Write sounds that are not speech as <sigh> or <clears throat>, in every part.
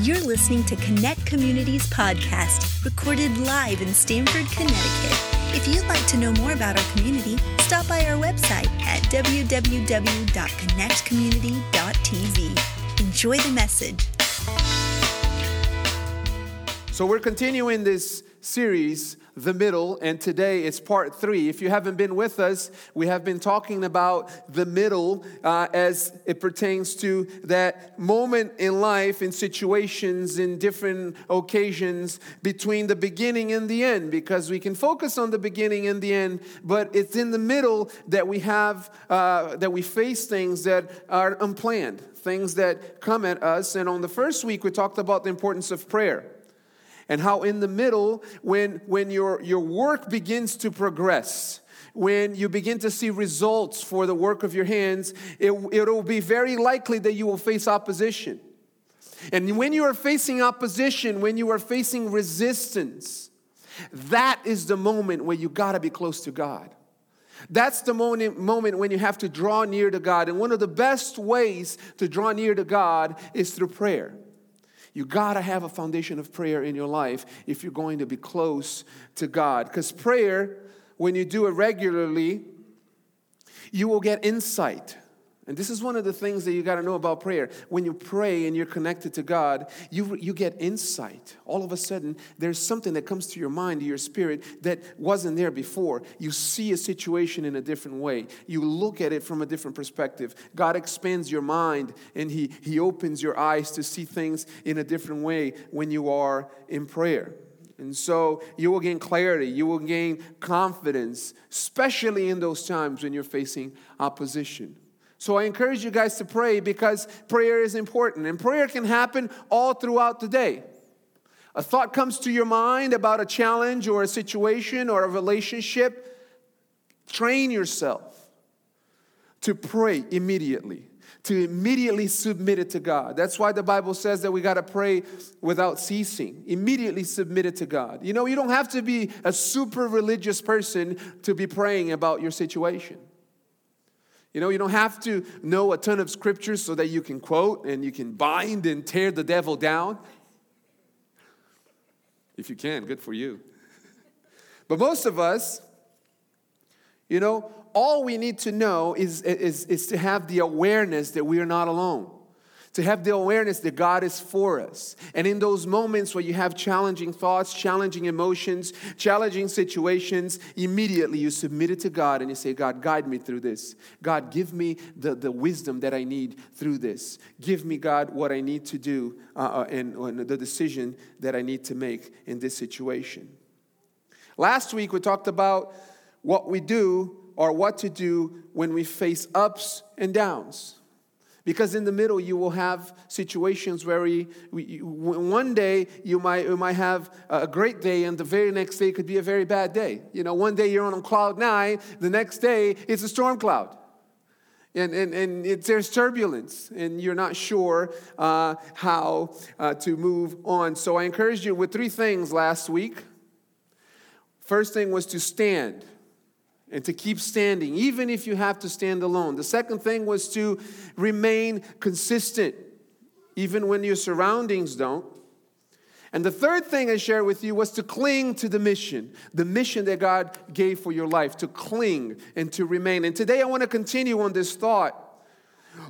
You're listening to Connect Community's podcast, recorded live in Stamford, Connecticut. If you'd like to know more about our community, stop by our website at www.connectcommunity.tv. Enjoy the message. So, we're continuing this series the middle, and today it's part three. If you haven't been with us, we have been talking about the middle uh, as it pertains to that moment in life, in situations, in different occasions between the beginning and the end, because we can focus on the beginning and the end, but it's in the middle that we have, uh, that we face things that are unplanned, things that come at us. And on the first week, we talked about the importance of prayer and how in the middle when when your your work begins to progress when you begin to see results for the work of your hands it, it'll be very likely that you will face opposition and when you are facing opposition when you are facing resistance that is the moment where you got to be close to god that's the moment, moment when you have to draw near to God. And one of the best ways to draw near to God is through prayer. You got to have a foundation of prayer in your life if you're going to be close to God. Because prayer, when you do it regularly, you will get insight. And this is one of the things that you got to know about prayer. When you pray and you're connected to God, you, you get insight. All of a sudden, there's something that comes to your mind, to your spirit, that wasn't there before. You see a situation in a different way. You look at it from a different perspective. God expands your mind and He, he opens your eyes to see things in a different way when you are in prayer. And so you will gain clarity, you will gain confidence, especially in those times when you're facing opposition. So I encourage you guys to pray because prayer is important. And prayer can happen all throughout the day. A thought comes to your mind about a challenge or a situation or a relationship. Train yourself to pray immediately, to immediately submit it to God. That's why the Bible says that we got to pray without ceasing, immediately submit it to God. You know, you don't have to be a super religious person to be praying about your situation. You know, you don't have to know a ton of scriptures so that you can quote and you can bind and tear the devil down. If you can, good for you. But most of us, you know, all we need to know is, is, is to have the awareness that we are not alone to have the awareness that God is for us. And in those moments where you have challenging thoughts, challenging emotions, challenging situations, immediately you submit it to God and you say, God, guide me through this. God, give me the, the wisdom that I need through this. Give me, God, what I need to do uh, uh and, and the decision that I need to make in this situation. Last week we talked about what we do or what to do when we face ups and downs. Because in the middle, you will have situations where we, one day you might, you might have a great day, and the very next day could be a very bad day. You know, one day you're on a cloud nine, the next day it's a storm cloud. And, and, and there's turbulence, and you're not sure uh, how uh, to move on. So I encouraged you with three things last week. First thing was to stand and to keep standing, even if you have to stand alone. The second thing was to remain consistent, even when your surroundings don't. And the third thing I shared with you was to cling to the mission, the mission that God gave for your life, to cling and to remain. And today I want to continue on this thought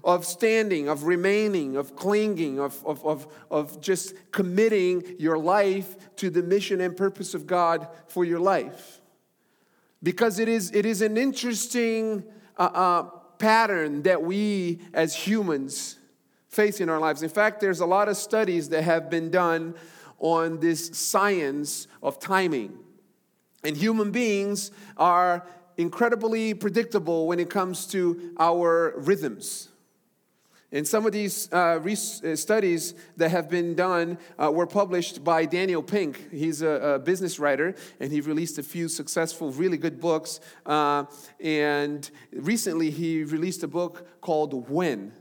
of standing, of remaining, of clinging, of, of, of, of just committing your life to the mission and purpose of God for your life because it is, it is an interesting uh, uh, pattern that we as humans face in our lives. In fact, there's a lot of studies that have been done on this science of timing. And human beings are incredibly predictable when it comes to our rhythms. And some of these uh, uh, studies that have been done uh, were published by Daniel Pink. He's a, a, business writer, and he released a few successful, really good books. Uh, and recently, he released a book called When.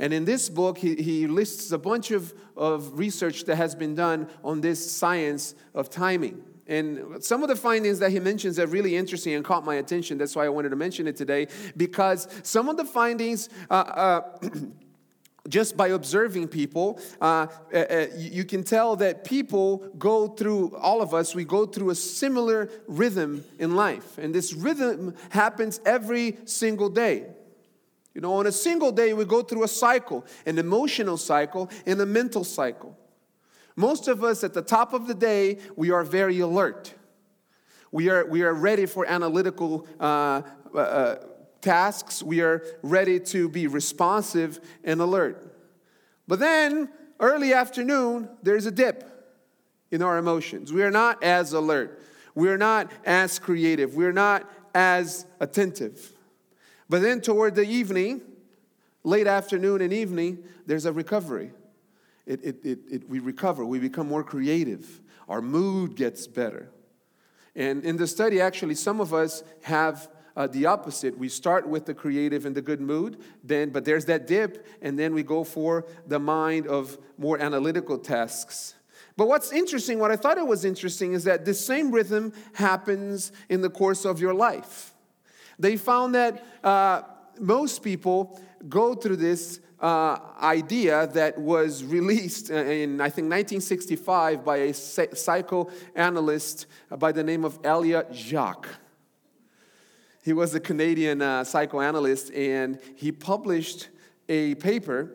And in this book, he, he lists a bunch of, of research that has been done on this science of timing. And some of the findings that he mentions are really interesting and caught my attention. That's why I wanted to mention it today, because some of the findings uh, uh, <clears throat> just by observing people, uh, uh, uh you can tell that people go through, all of us, we go through a similar rhythm in life. And this rhythm happens every single day. You know, on a single day, we go through a cycle an emotional cycle and a mental cycle. Most of us at the top of the day, we are very alert. We are, we are ready for analytical uh, uh, uh tasks. We are ready to be responsive and alert. But then, early afternoon, there's a dip in our emotions. We are not as alert. We are not as creative. We're not as attentive. But then, toward the evening, late afternoon and evening, there's a recovery. It, it, it, it, we recover, we become more creative, our mood gets better. And in the study, actually, some of us have uh, the opposite. We start with the creative and the good mood, then, but there's that dip, and then we go for the mind of more analytical tasks. But what's interesting, what I thought it was interesting, is that the same rhythm happens in the course of your life. They found that uh, most people go through this uh, idea that was released in, I think, 1965 by a psychoanalyst by the name of Elliott Jaques. He was a Canadian uh, psychoanalyst, and he published a paper,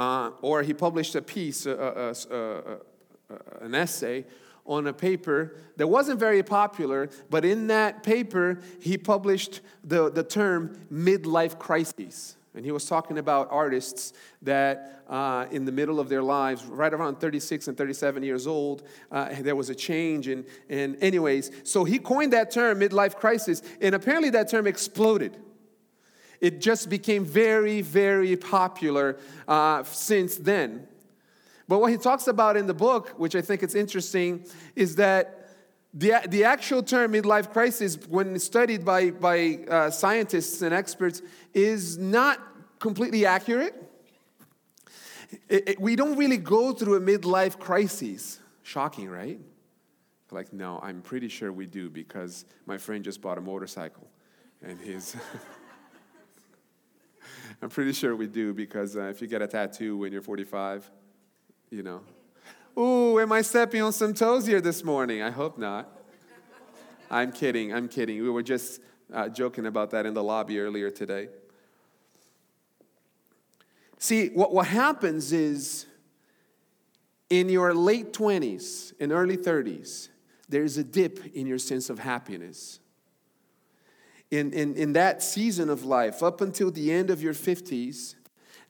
uh, or he published a piece, an essay on a paper that wasn't very popular, but in that paper, he published the, the term midlife crises. And he was talking about artists that, uh, in the middle of their lives, right around 36 and 37 years old, uh, there was a change. And, and, anyways, so he coined that term, midlife crisis, and apparently that term exploded. It just became very, very popular uh, since then. But what he talks about in the book, which I think is interesting, is that the, the actual term midlife crisis, when studied by, by uh, scientists and experts, is not completely accurate. It, it, we don't really go through a midlife crisis. Shocking, right? Like, no, I'm pretty sure we do because my friend just bought a motorcycle and he's. <laughs> I'm pretty sure we do because uh, if you get a tattoo when you're 45, you know, Ooh, am I stepping on some toes here this morning? I hope not. I'm kidding, I'm kidding. We were just uh, joking about that in the lobby earlier today. See, what, what happens is in your late 20s and early 30s, there's a dip in your sense of happiness. In, in, in that season of life, up until the end of your 50s,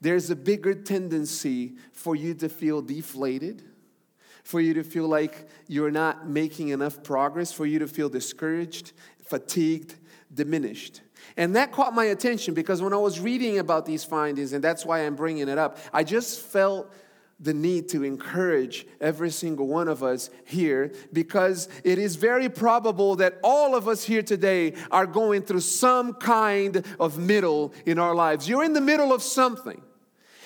there's a bigger tendency for you to feel deflated for you to feel like you're not making enough progress, for you to feel discouraged, fatigued, diminished. And that caught my attention because when I was reading about these findings, and that's why I'm bringing it up, I just felt the need to encourage every single one of us here because it is very probable that all of us here today are going through some kind of middle in our lives. You're in the middle of something.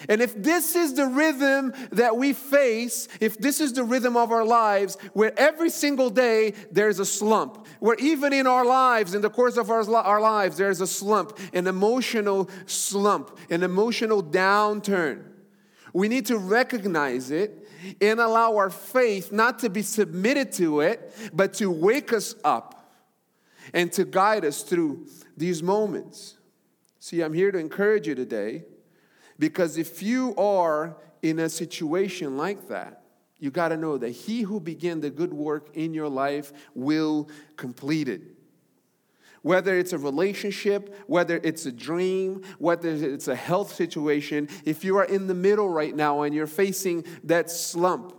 And if this is the rhythm that we face, if this is the rhythm of our lives, where every single day there's a slump, where even in our lives, in the course of our, our lives, there's a slump, an emotional slump, an emotional downturn, we need to recognize it and allow our faith not to be submitted to it, but to wake us up and to guide us through these moments. See, I'm here to encourage you today because if you are in a situation like that, you got to know that he who began the good work in your life will complete it. Whether it's a relationship, whether it's a dream, whether it's a health situation, if you are in the middle right now and you're facing that slump,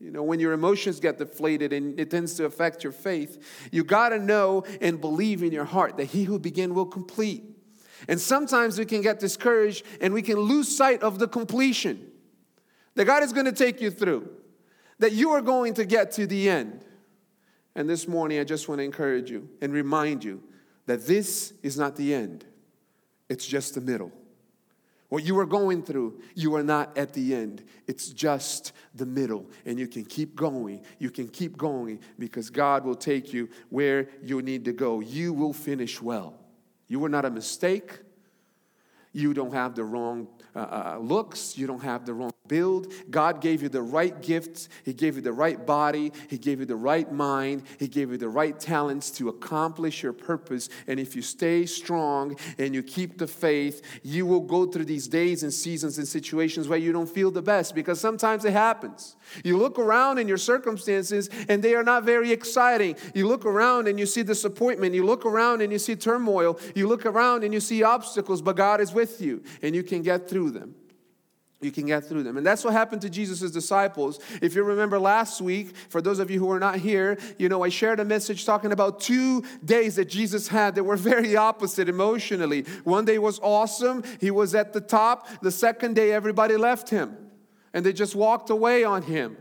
you know, when your emotions get deflated and it tends to affect your faith, you got to know and believe in your heart that he who began will complete. And sometimes we can get discouraged and we can lose sight of the completion that God is going to take you through, that you are going to get to the end. And this morning, I just want to encourage you and remind you that this is not the end, it's just the middle. What you are going through, you are not at the end. It's just the middle. And you can keep going. You can keep going because God will take you where you need to go. You will finish well. You were not a mistake. You don't have the wrong, uh, uh, looks, you don't have the wrong build. God gave you the right gifts, He gave you the right body, He gave you the right mind, He gave you the right talents to accomplish your purpose. And if you stay strong and you keep the faith, you will go through these days and seasons and situations where you don't feel the best because sometimes it happens. You look around in your circumstances and they are not very exciting. You look around and you see disappointment. You look around and you see turmoil. You look around and you see obstacles, but God is with you and you can get through them you can get through them. And that's what happened to Jesus' disciples. If you remember last week, for those of you who are not here, you know, I shared a message talking about two days that Jesus had that were <laughs> very opposite emotionally. One day was awesome, he was at the top. The second day, everybody left him and they just walked away on him.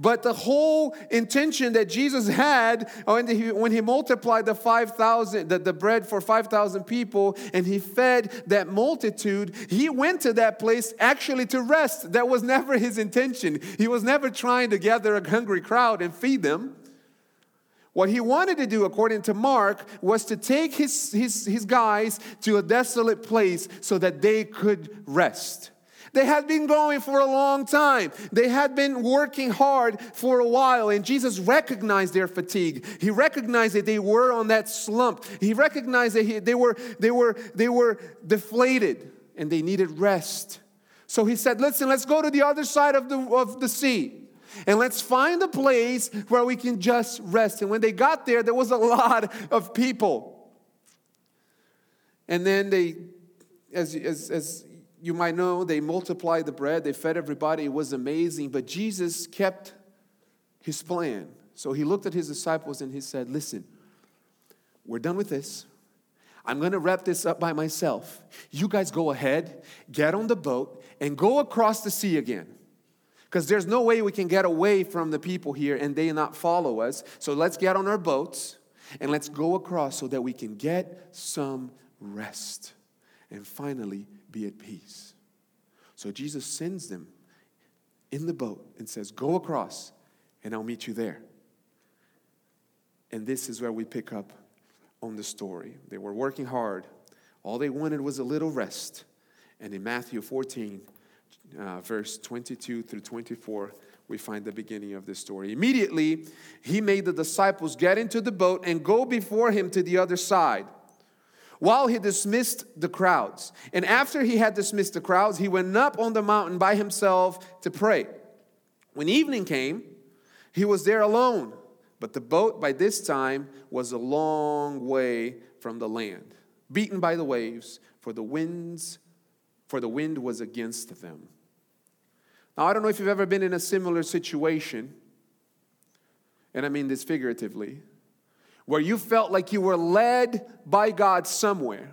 But the whole intention that Jesus had uh, when he, when he multiplied the 5,000, the, the bread for 5,000 people, and he fed that multitude, he went to that place actually to rest. That was never his intention. He was never trying to gather a hungry crowd and feed them. What he wanted to do, according to Mark, was to take his, his, his guys to a desolate place so that they could rest. They had been going for a long time. They had been working hard for a while, and Jesus recognized their fatigue. He recognized that they were on that slump. He recognized that he, they, were, they, were, they were deflated and they needed rest. So he said, Listen, let's go to the other side of the, of the sea. And let's find a place where we can just rest. And when they got there, there was a lot of people. And then they, as, as, as you might know they multiplied the bread, they fed everybody, it was amazing, but Jesus kept his plan. So he looked at his disciples and he said, Listen, we're done with this. I'm to wrap this up by myself. You guys go ahead, get on the boat, and go across the sea again. Because there's no way we can get away from the people here and they not follow us. So let's get on our boats and let's go across so that we can get some rest. And finally, be at peace. So Jesus sends them in the boat and says, Go across, and I'll meet you there. And this is where we pick up on the story. They were working hard, all they wanted was a little rest. And in Matthew 14, uh, verse 22 through 24, we find the beginning of this story. Immediately, he made the disciples get into the boat and go before him to the other side while he dismissed the crowds. And after he had dismissed the crowds, he went up on the mountain by himself to pray. When evening came, he was there alone, but the boat by this time was a long way from the land, beaten by the waves, for the winds for the wind was against them. Now, I don't know if you've ever been in a similar situation, and I mean this figuratively where you felt like you were led by God somewhere,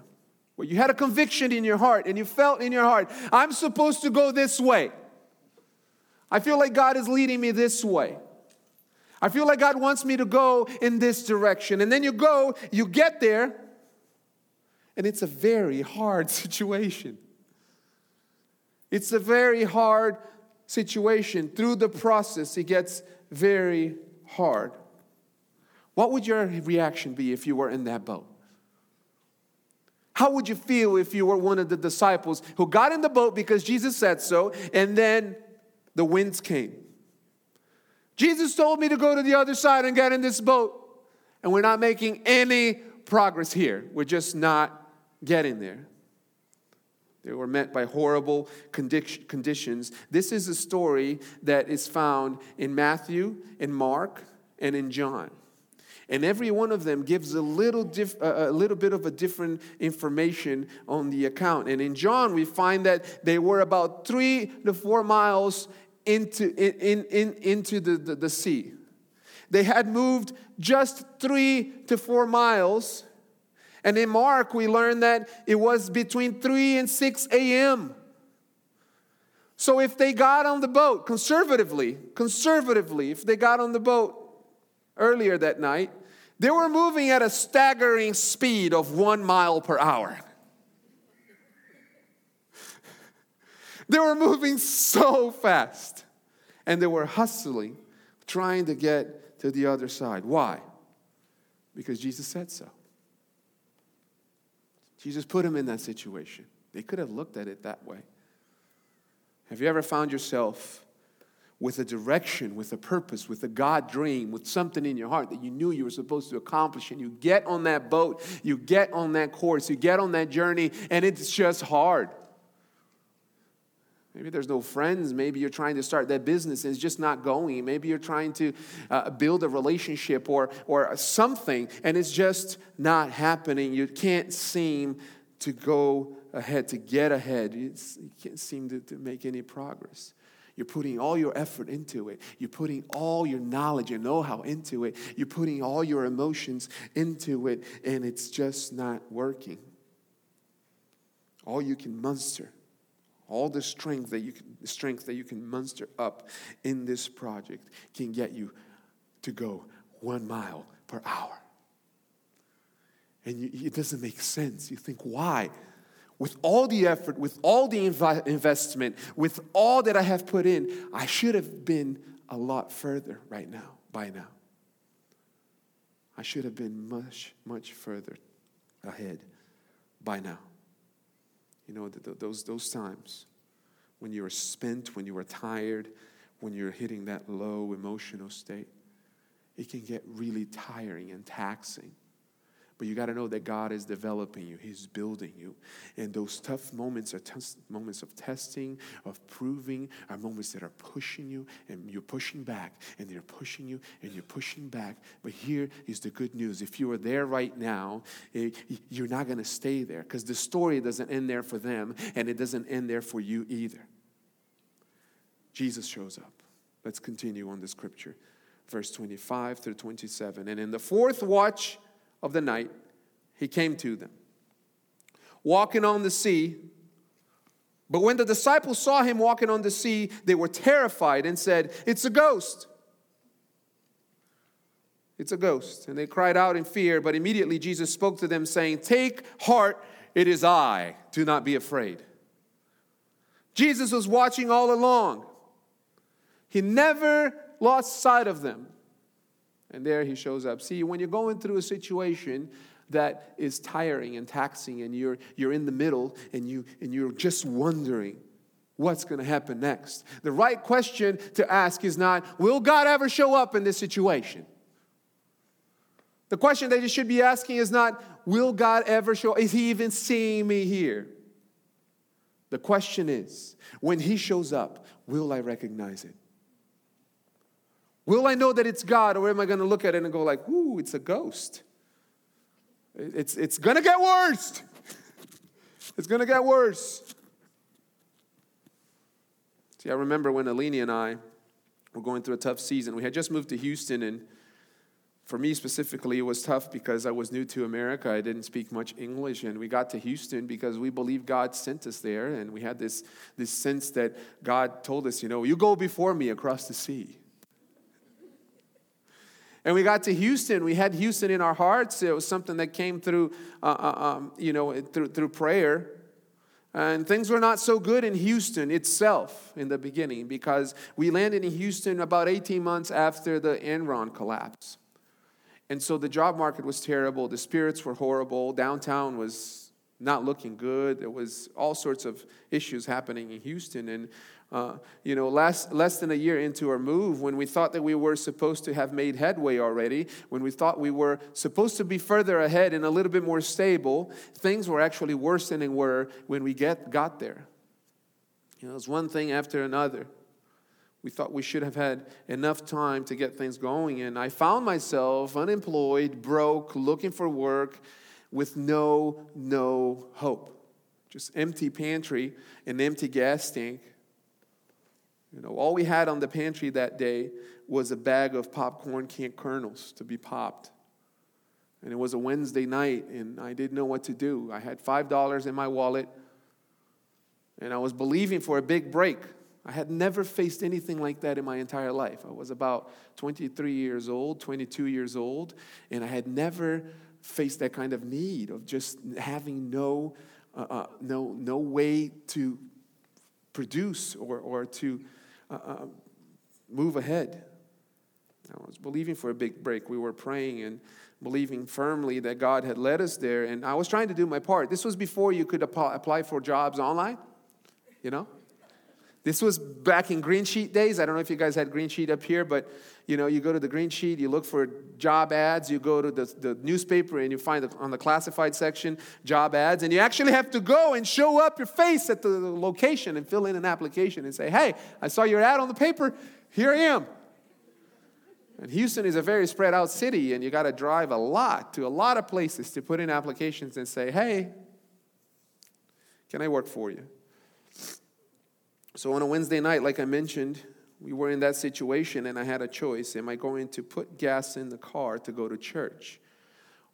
where you had a conviction in your heart and you felt in your heart, I'm supposed to go this way. I feel like God is leading me this way. I feel like God wants me to go in this direction. And then you go, you get there, and it's a very hard <laughs> situation. It's a very hard situation. Through the process, it gets very hard. What would your reaction be if you were in that boat? How would you feel if you were one of the disciples who got in the boat because Jesus said so, and then the winds came? Jesus told me to go to the other side and get in this boat, and we're not making any progress here. We're just not getting there. They were met by horrible conditions. This is a story that is found in Matthew, in Mark, and in John. And every one of them gives a little, a little bit of a different information on the account. And in John, we find that they were about three to four miles into, in, in, into the, the, the sea. They had moved just three to four miles. And in Mark, we learn that it was between 3 and 6 a.m. So if they got on the boat, conservatively, conservatively, if they got on the boat earlier that night, they were moving at a staggering speed of one mile per hour. <laughs> They were moving so fast and they were hustling, trying to get to the other side. Why? Because Jesus said so. Jesus put them in that situation. They could have looked at it that way. Have you ever found yourself with a direction, with a purpose, with a God dream, with something in your heart that you knew you were supposed to accomplish, and you get on that boat, you get on that course, you get on that journey, and it's just hard. Maybe there's no friends. Maybe you're trying to start that business and it's just not going. Maybe you're trying to uh, build a relationship or, or something and it's just not happening. You can't seem to go ahead, to get ahead. It's, you can't seem to, to make any progress. You're putting all your effort into it. You're putting all your knowledge and know how into it. You're putting all your emotions into it, and it's just not working. All you can muster, all the strength that you can, strength that you can muster up in this project can get you to go one mile per hour. And you, it doesn't make sense. You think, why? With all the effort, with all the inv- investment, with all that I have put in, I should have been a lot further right now, by now. I should have been much, much further ahead by now. You know, those, those times when you are spent, when you are tired, when you're hitting that low emotional state, it can get really tiring and taxing. But you got to know that God is developing you, He's building you. And those tough moments are t- moments of testing, of proving, are moments that are pushing you, and you're pushing back, and they're pushing you, and you're pushing back. But here is the good news if you are there right now, eh, you're not going to stay there because the story doesn't end there for them, and it doesn't end there for you either. Jesus shows up. Let's continue on the scripture. Verse 25 through 27. And in the fourth watch, of the night, he came to them, walking on the sea. But when the disciples saw him walking on the sea, they were terrified and said, It's a ghost. It's a ghost. And they cried out in fear, but immediately Jesus spoke to them, saying, Take heart, it is I. Do not be afraid. Jesus was watching all along. He never lost sight of them. And there he shows up. See, when you're going through a situation that is tiring and taxing, and you're, you're in the middle and, you, and you're just wondering what's going to happen next, the right question to ask is not, Will God ever show up in this situation? The question that you should be asking is not, Will God ever show Is He even seeing me here? The question is, when He shows up, will I recognize it? Will I know that it's God, or am I going to look at it and go like, "Ooh, it's a ghost"? It's it's going to get worse. <laughs> it's going to get worse. See, I remember when Alini and I were going through a tough season. We had just moved to Houston, and for me specifically, it was tough because I was new to America. I didn't speak much English, and we got to Houston because we believed God sent us there, and we had this, this sense that God told us, you know, you go before me across the sea. And we got to Houston. We had Houston in our hearts. It was something that came through, uh, uh, um, you know, through, through prayer. And things were not so good in Houston itself in the beginning because we landed in Houston about 18 months after the Enron collapse. And so the job market was terrible. The spirits were horrible. Downtown was not looking good. There was all sorts of issues happening in Houston. And uh, you know, less, less than a year into our move, when we thought that we were supposed to have made headway already, when we thought we were supposed to be further ahead and a little bit more stable, things were actually worse than they were when we get, got there. You know, it was one thing after another. We thought we should have had enough time to get things going, and I found myself unemployed, broke, looking for work with no, no hope. Just empty pantry, an empty gas tank you know, all we had on the pantry that day was a bag of popcorn can kernels to be popped. And it was a Wednesday night, and I didn't know what to do. I had $5 in my wallet, and I was believing for a big break. I had never faced anything like that in my entire life. I was about 23 years old, 22 years old, and I had never faced that kind of need of just having no, uh, uh, no, no way to produce or, or to uh, uh, move ahead. I was believing for a big break. We were praying and believing firmly that God had led us there. And I was trying to do my part. This was before you could apply for jobs online, you know? This was back in green sheet days. I don't know if you guys had green sheet up here, but you know, you go to the green sheet, you look for job ads, you go to the, the newspaper and you find on the classified section job ads, and you actually have to go and show up your face at the location and fill in an application and say, Hey, I saw your ad on the paper, here I am. And Houston is a very spread out city, and you got to drive a lot to a lot of places to put in applications and say, Hey, can I work for you? So on a Wednesday night, like I mentioned, we were in that situation and I had a choice. Am I going to put gas in the car to go to church?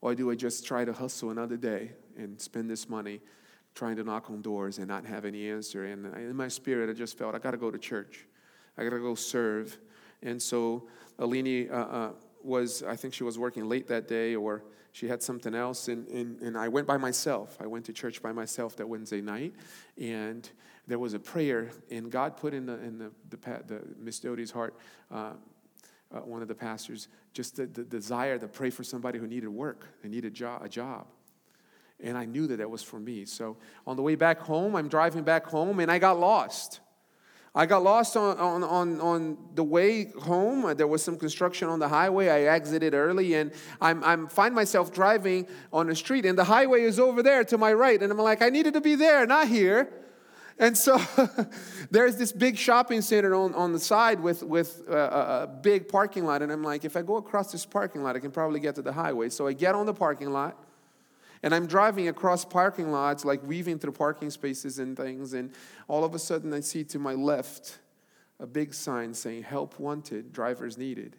Or do I just try to hustle another day and spend this money trying to knock on doors and not have any answer? And in my spirit, I just felt I got to go to church. I got to go serve. And so Alini uh, uh, was, I think she was working late that day or she had something else. And, and, and I went by myself. I went to church by myself that Wednesday night. And there was a prayer, and God put in the in the the, the Miss Doty's heart, uh, uh, one of the pastors, just the, the, desire to pray for somebody who needed work, they needed job, a job. And I knew that that was for me. So on the way back home, I'm driving back home, and I got lost. I got lost on, on, on, on the way home. There was some construction on the highway. I exited early and I'm, I'm find myself driving on the street and the highway is over there to my right. And I'm like, I needed to be there, not here. And so <laughs> there's this big shopping center on, on the side with, with a, a, big parking lot. And I'm like, if I go across this parking lot, I can probably get to the highway. So I get on the parking lot and I'm driving across parking lots, like weaving through parking spaces and things. And all of a sudden, I see to my left a big sign saying, Help wanted, drivers needed.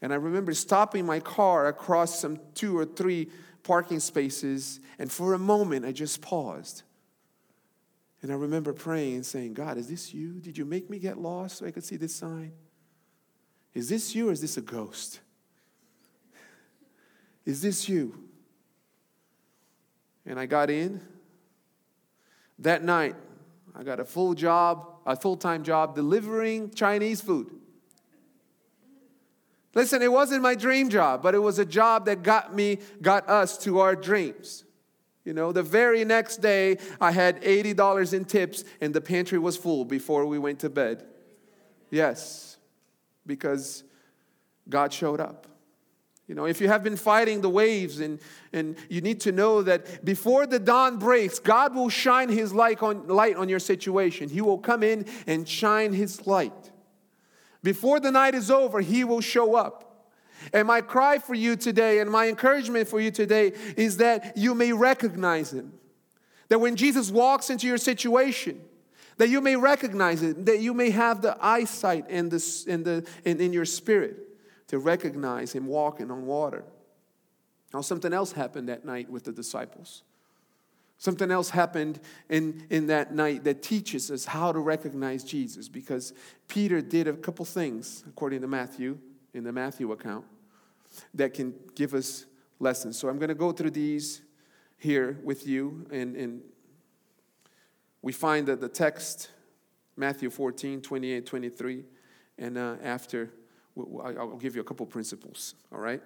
And I remember stopping my car across some two or three parking spaces. And for a moment, I just paused. And I remember praying and saying, God, is this you? Did you make me get lost so I could see this sign? Is this you or is this a ghost? Is this you? And I got in. That night, I got a full job, a full time job delivering Chinese food. Listen, it wasn't my dream job, but it was a job that got me, got us to our dreams. You know, the very next day, I had $80 in tips and the pantry was full before we went to bed. Yes, because God showed up. You know, if you have been fighting the waves and, and you need to know that before the dawn breaks, God will shine his light on, light on your situation. He will come in and shine his light. Before the night is over, he will show up. And my cry for you today and my encouragement for you today is that you may recognize him. That when Jesus walks into your situation, that you may recognize it, that you may have the eyesight and the, in, the, in, in your spirit to recognize him walking on water. Now, something else happened that night with the disciples. Something else happened in, in that night that teaches us how to recognize Jesus because Peter did a couple things, according to Matthew, in the Matthew account that can give us lessons. So I'm going to go through these here with you. And, and we find that the text, Matthew 14, 28, 23. And uh, after, I'll give you a couple principles, all right?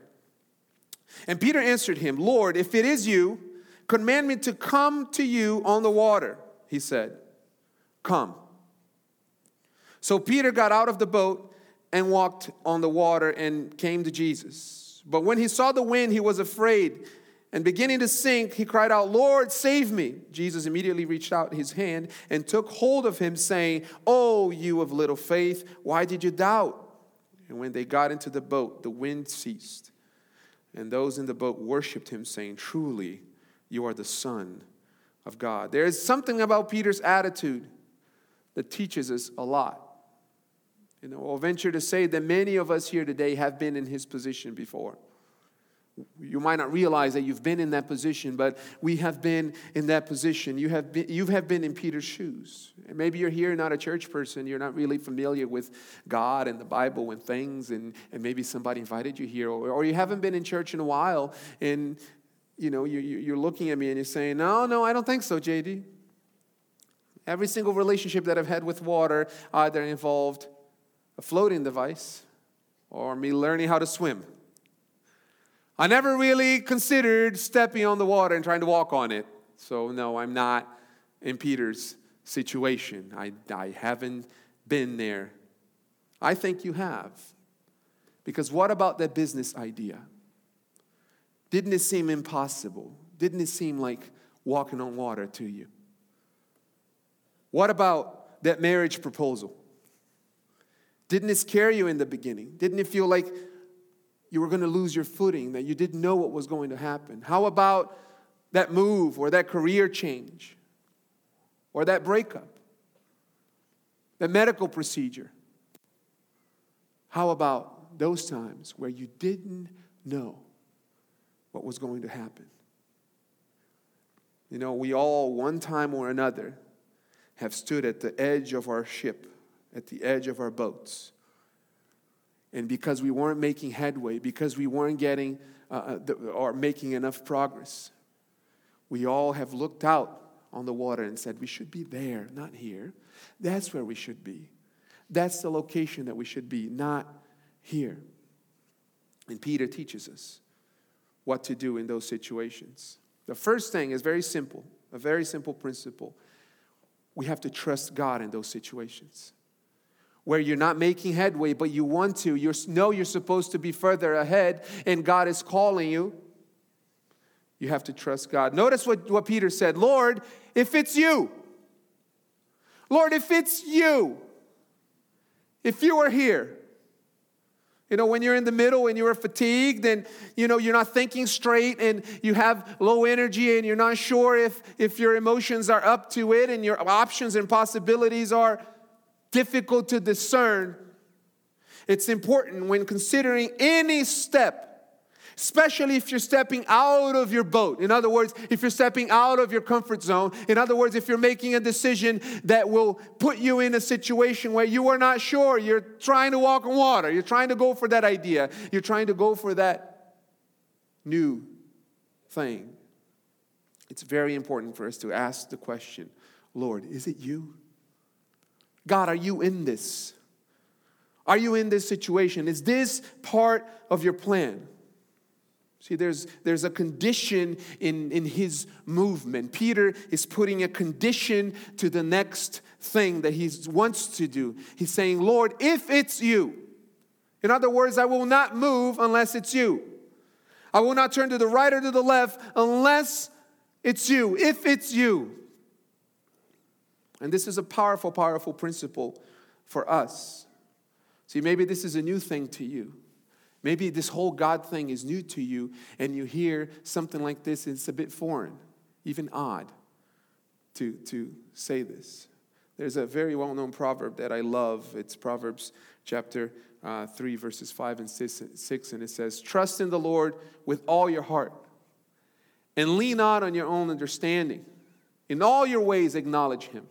And Peter answered him, Lord, if it is you, command me to come to you on the water. He said, Come. So Peter got out of the boat and walked on the water and came to Jesus. But when he saw the wind, he was afraid. And beginning to sink, he cried out, Lord, save me. Jesus immediately reached out his hand and took hold of him, saying, Oh, you of little faith, why did you doubt? And when they got into the boat, the wind ceased. And those in the boat worshiped him, saying, Truly, you are the Son of God. There is something about Peter's attitude that teaches us a lot. You know, I'll venture to say that many of us here today have been in his position before. You might not realize that you've been in that position, but we have been in that position. You have been, you have been in Peter's shoes. And maybe you're here, not a church person, you're not really familiar with God and the Bible and things, and, and maybe somebody invited you here, or, or you haven't been in church in a while, and you know, you, you're looking at me and you're saying, No, no, I don't think so, JD. Every single relationship that I've had with water either involved a floating device or me learning how to swim. I never really considered stepping on the water and trying to walk on it. So, no, I'm not in Peter's situation. I, I haven't been there. I think you have. Because what about that business idea? Didn't it seem impossible? Didn't it seem like walking on water to you? What about that marriage proposal? Didn't it scare you in the beginning? Didn't it feel like you were going to lose your footing, that you didn't know what was going to happen? How about that move or that career change or that breakup, that medical procedure? How about those times where you didn't know what was going to happen? You know, we all, one time or another, have stood at the edge of our ship, at the edge of our boats. And because we weren't making headway, because we weren't getting uh, uh, the, or making enough progress, we all have looked out on the water and said, We should be there, not here. That's where we should be. That's the location that we should be, not here. And Peter teaches us what to do in those situations. The first thing is very simple, a very simple principle. We have to trust God in those situations where you're not making headway, but you want to. You know you're supposed to be further ahead, and God is calling you. You have to trust God. Notice what, what Peter said Lord, if it's you, Lord, if it's you, if you are here, you know, when you're in the middle and you're fatigued and, you know, you're not thinking straight and you have low energy and you're not sure if, if your emotions are up to it and your options and possibilities are difficult to discern, it's important when considering any step especially if you're stepping out of your boat. In other words, if you're stepping out of your comfort zone. In other words, if you're making a decision that will put you in a situation where you are not sure, you're trying to walk on water, you're trying to go for that idea, you're trying to go for that new thing. It's very important for us to ask the question Lord, is it you? God, are you in this? Are you in this situation? Is this part of your plan? See, there's, there's a condition in, in his movement. Peter is putting a condition to the next thing that he wants to do. He's saying, Lord, if it's you, in other words, I will not move unless it's you. I will not turn to the right or to the left unless it's you, if it's you. And this is a powerful, powerful principle for us. See, maybe this is a new thing to you. Maybe this whole God thing is new to you, and you hear something like this, and it's a bit foreign, even odd to, to say this. There's a very well known proverb that I love. It's Proverbs chapter uh, 3, verses 5 and 6, and it says, Trust in the Lord with all your heart, and lean not on your own understanding. In all your ways, acknowledge Him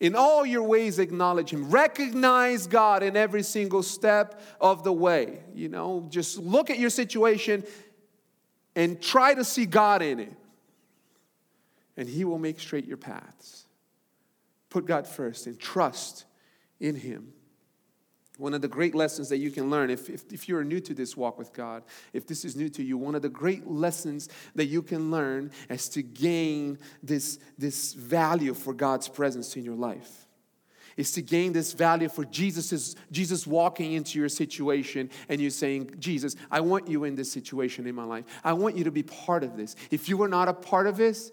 in all your ways, acknowledge Him. Recognize God in every single step of the way. You know, just look at your situation and try to see God in it. And He will make straight your paths. Put God first and trust in Him. One of the great lessons that you can learn, if, if, if, you're new to this walk with God, if this is new to you, one of the great lessons that you can learn is to gain this, this value for God's presence in your life. Is to gain this value for Jesus, Jesus walking into your situation and you saying, Jesus, I want you in this situation in my life. I want you to be part of this. If you are not a part of this,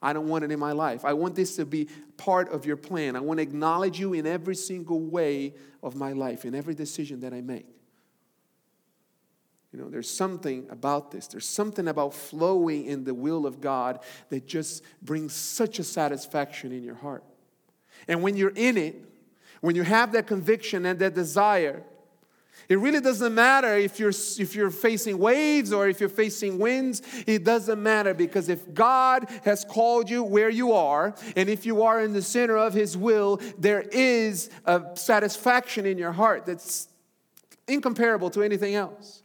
I don't want it in my life. I want this to be part of your plan. I want to acknowledge you in every single way of my life, in every decision that I make. You know, there's something about this. There's something about flowing in the will of God that just brings such a satisfaction in your heart. And when you're in it, when you have that conviction and that desire, it really doesn't matter if you're, if you're facing waves or if you're facing winds. It doesn't matter because if God has called you where you are, and if you are in the center of His will, there is a satisfaction in your heart that's incomparable to anything else.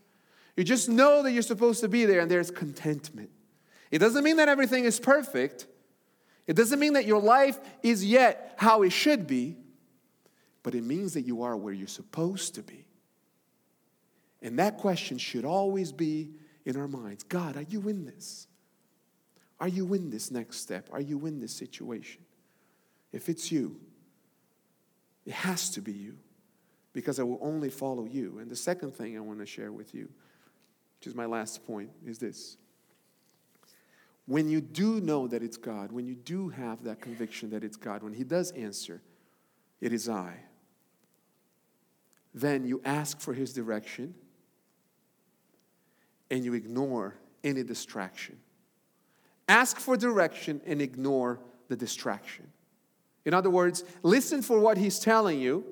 You just know that you're supposed to be there, and there's contentment. It doesn't mean that everything is perfect. It doesn't mean that your life is yet how it should be, but it means that you are where you're supposed to be. And that question should always be in our minds God, are you in this? Are you in this next step? Are you in this situation? if it's you, it has to be you because I will only follow you. And the second thing I want to share with you, which is my last point, is this. When you do know that it's God, when you do have that conviction that it's God, when He does answer, it is I, then you ask for His direction and you ignore any distraction. Ask for direction and ignore the distraction. In other words, listen for what He's telling you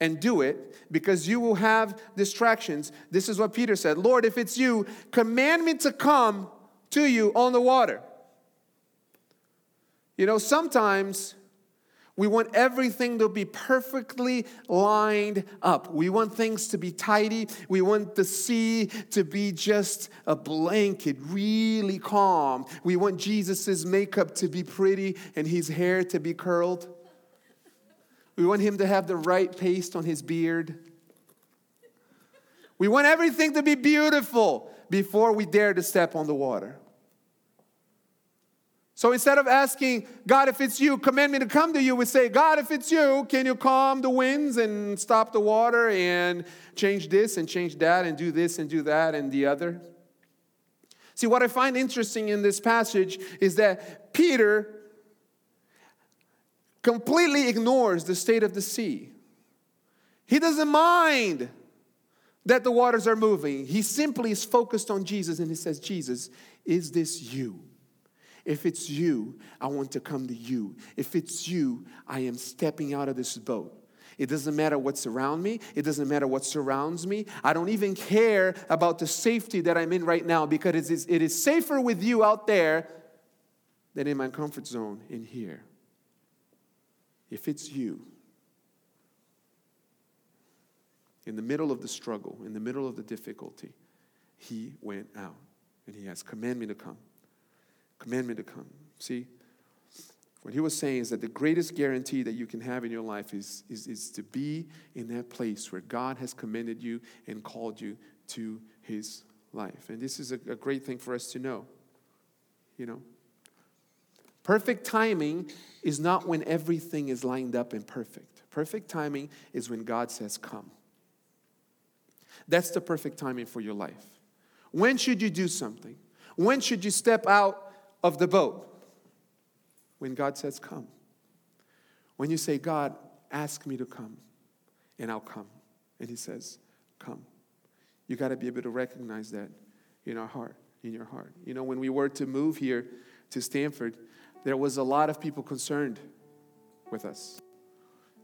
and do it because you will have distractions. This is what Peter said Lord, if it's you, command me to come to you on the water. You know, sometimes we want everything to be perfectly lined up. We want things to be tidy. We want the sea to be just a blanket, really calm. We want Jesus' makeup to be pretty and his hair to be curled. We want him to have the right paste on his beard. We want everything to be beautiful before we dare to step on the water. So instead of asking, God, if it's you, command me to come to you, we say, God, if it's you, can you calm the winds and stop the water and change this and change that and do this and do that and the other? See, what I find interesting in this passage is that Peter completely ignores the state of the sea. He doesn't mind that the waters are moving. He simply is focused on Jesus and he says, Jesus, is this you? If it's you, I want to come to you. If it's you, I am stepping out of this boat. It doesn't matter what's around me. It doesn't matter what surrounds me. I don't even care about the safety that I'm in right now because it is, it is safer with you out there than in my comfort zone in here if it's you, in the middle of the struggle, in the middle of the difficulty, he went out and he has command me to come. Command me to come. See, what he was saying is that the greatest guarantee that you can have in your life is, is, is to be in that place where God has commended you and called you to his life. And this is a, a great thing for us to know. You know, Perfect timing is not when everything is lined up and perfect. Perfect timing is when God says, Come. That's the perfect timing for your life. When should you do something? When should you step out of the boat? When God says, Come. When you say, God, ask me to come, and I'll come. And He says, Come. You got to be able to recognize that in our heart, in your heart. You know, when we were to move here to Stamford, there was a lot of people concerned with us.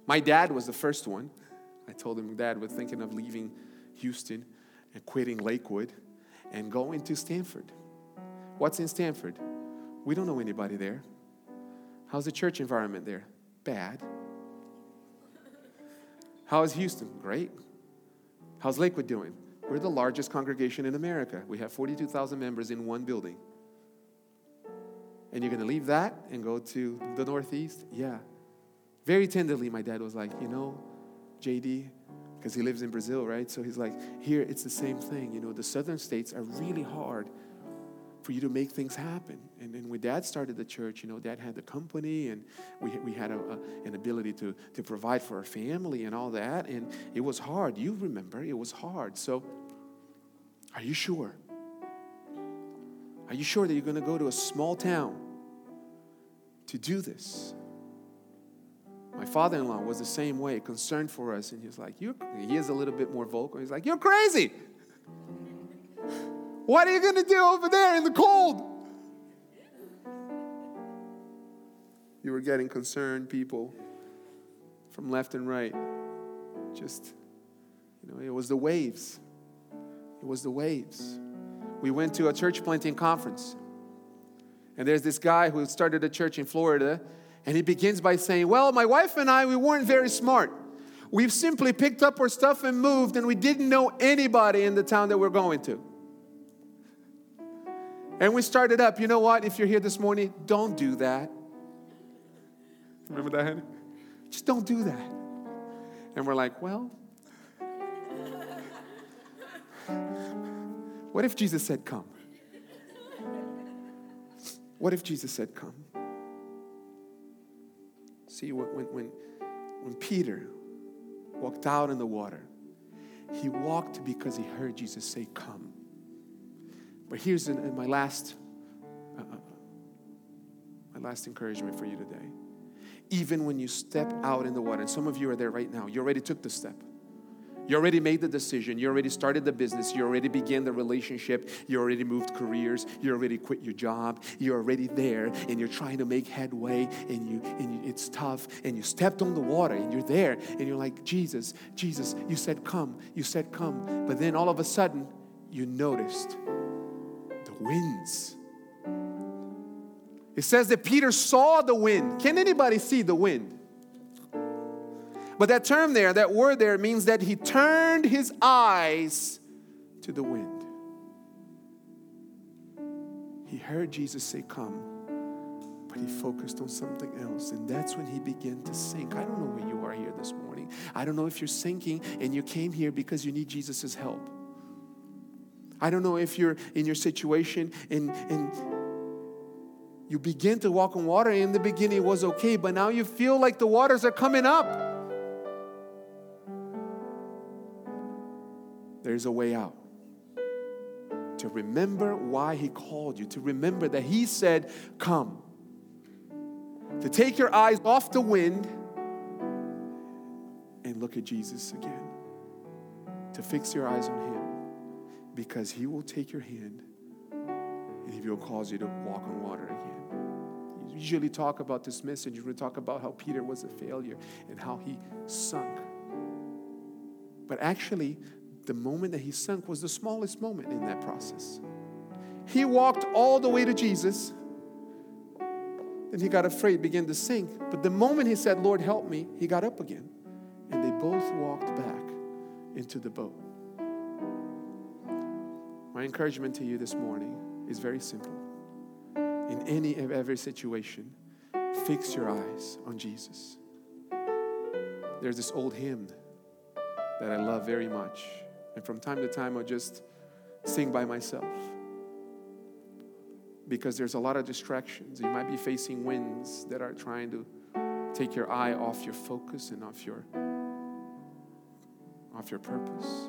My dad was the first one. I told him, Dad, we're thinking of leaving Houston and quitting Lakewood and going to Stamford. What's in Stamford? We don't know anybody there. How's the church environment there? Bad. How is Houston? Great. How's Lakewood doing? We're the largest congregation in America. We have 42,000 members in one building. And you're going to leave that and go to the Northeast? Yeah. Very tenderly, my dad was like, You know, JD, because he lives in Brazil, right? So he's like, Here, it's the same thing. You know, the southern states are really hard for you to make things happen. And then when dad started the church, you know, dad had the company and we, we had a, a, an ability to, to provide for our family and all that. And it was hard. You remember, it was hard. So, are you sure? Are you sure that you're going to go to a small town to do this? My father in law was the same way, concerned for us. And he was like, You're, he is a little bit more vocal. He's like, You're crazy. <laughs> What are you going to do over there in the cold? You were getting concerned people from left and right. Just, you know, it was the waves. It was the waves we went to a church planting conference. And there's this guy who started a church in Florida, and he begins by saying, Well, my wife and I, we weren't very smart. We've simply picked up our stuff and moved, and we didn't know anybody in the town that we're going to. And we started up. You know what? If you're here this morning, don't do that. Remember that, honey? Just don't do that. And we're like, Well, What if Jesus said, Come? What if Jesus said, Come? See, when, when, when Peter walked out in the water, he walked because he heard Jesus say, Come. But here's in, my last uh, my last encouragement for you today. Even when you step out in the water, and some of you are there right now, you already took the step. You already made the decision. You already started the business. You already began the relationship. You already moved careers. You already quit your job. You're already there and you're trying to make headway and, you, and you, it's tough. And you stepped on the water and you're there and you're like, Jesus, Jesus, you said come. You said come. But then all of a sudden, you noticed winds. It says that Peter saw the wind. Can anybody see the wind? But that term there, that word there, means that he turned his eyes to the wind. He heard Jesus say, Come, but he focused on something else. And that's when he began to sink. I don't know where you are here this morning. I don't know if you're sinking and you came here because you need Jesus' help. I don't know if you're in your situation and, and you begin to walk on water. In the beginning, it was okay, but now you feel like the waters are coming up. there's a way out. To remember why He called you, to remember that He said, Come. To take your eyes off the wind and look at Jesus again. To fix your eyes on Him because He will take your hand and He will cause you to walk on water again. You usually talk about this message, you going to talk about how Peter was a failure and how he sunk. But actually, the moment that he sunk was the smallest moment in that process. He walked all the way to Jesus. Then he got afraid, began to sink. But the moment he said, Lord, help me, he got up again. And they both walked back into the boat. My encouragement to you this morning is very simple. In any of every situation, fix your eyes on Jesus. There's this old hymn that I love very much. And from time to time, I'll just sing by myself. Because there's a lot of distractions. You might be facing winds that are trying to take your eye off your focus and off your off your purpose.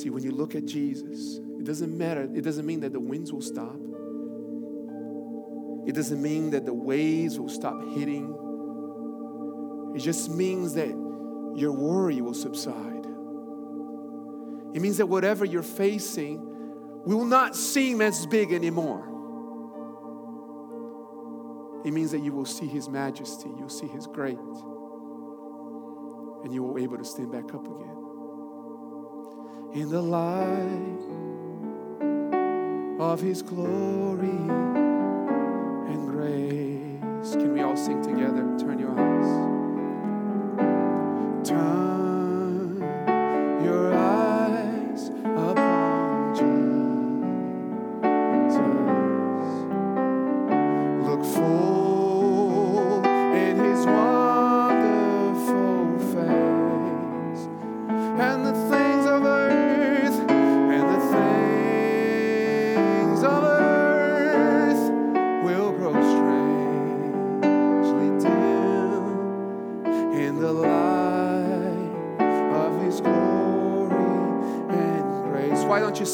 See, when you look at Jesus, it doesn't matter, it doesn't mean that the winds will stop. It doesn't mean that the waves will stop hitting. It just means that your worry will subside. It means that whatever you're facing will not seem as big anymore. It means that you will see His majesty, you'll see His great, and you will be able to stand back up again. In the light of His glory and grace. Can we all sing together?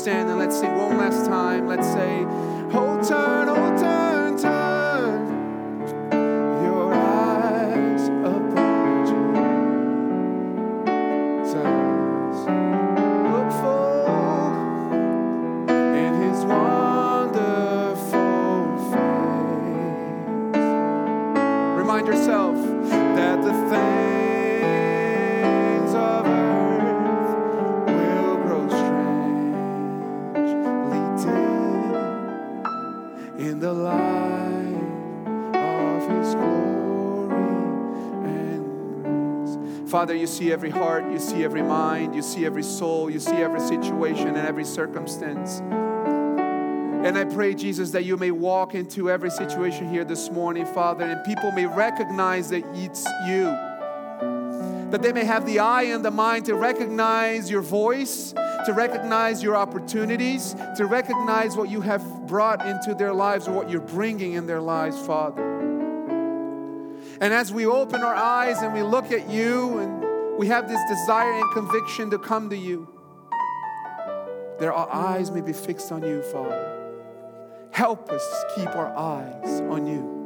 stand and let's sing. Father, you see every heart, you see every mind, you see every soul, you see every situation and every circumstance. And I pray, Jesus, that you may walk into every situation here this morning, Father, and people may recognize that it's you. That they may have the eye and the mind to recognize your voice, to recognize your opportunities, to recognize what you have brought into their lives or what you're bringing in their lives, Father. And as we open our eyes and we look at you and we have this desire and conviction to come to you, that our eyes may be fixed on you, Father. Help us keep our eyes on you.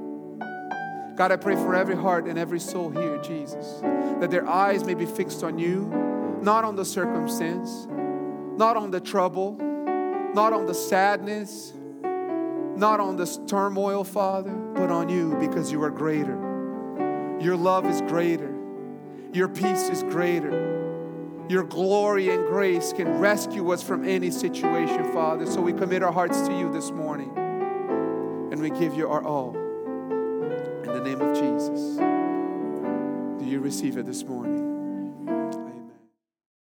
God, I pray for every heart and every soul here, Jesus, that their eyes may be fixed on you, not on the circumstance, not on the trouble, not on the sadness, not on this turmoil, Father, but on you because you are greater. Your love is greater. Your peace is greater. Your glory and grace can rescue us from any situation, Father. So we commit our hearts to you this morning and we give you our all. In the name of Jesus. Do you receive it this morning?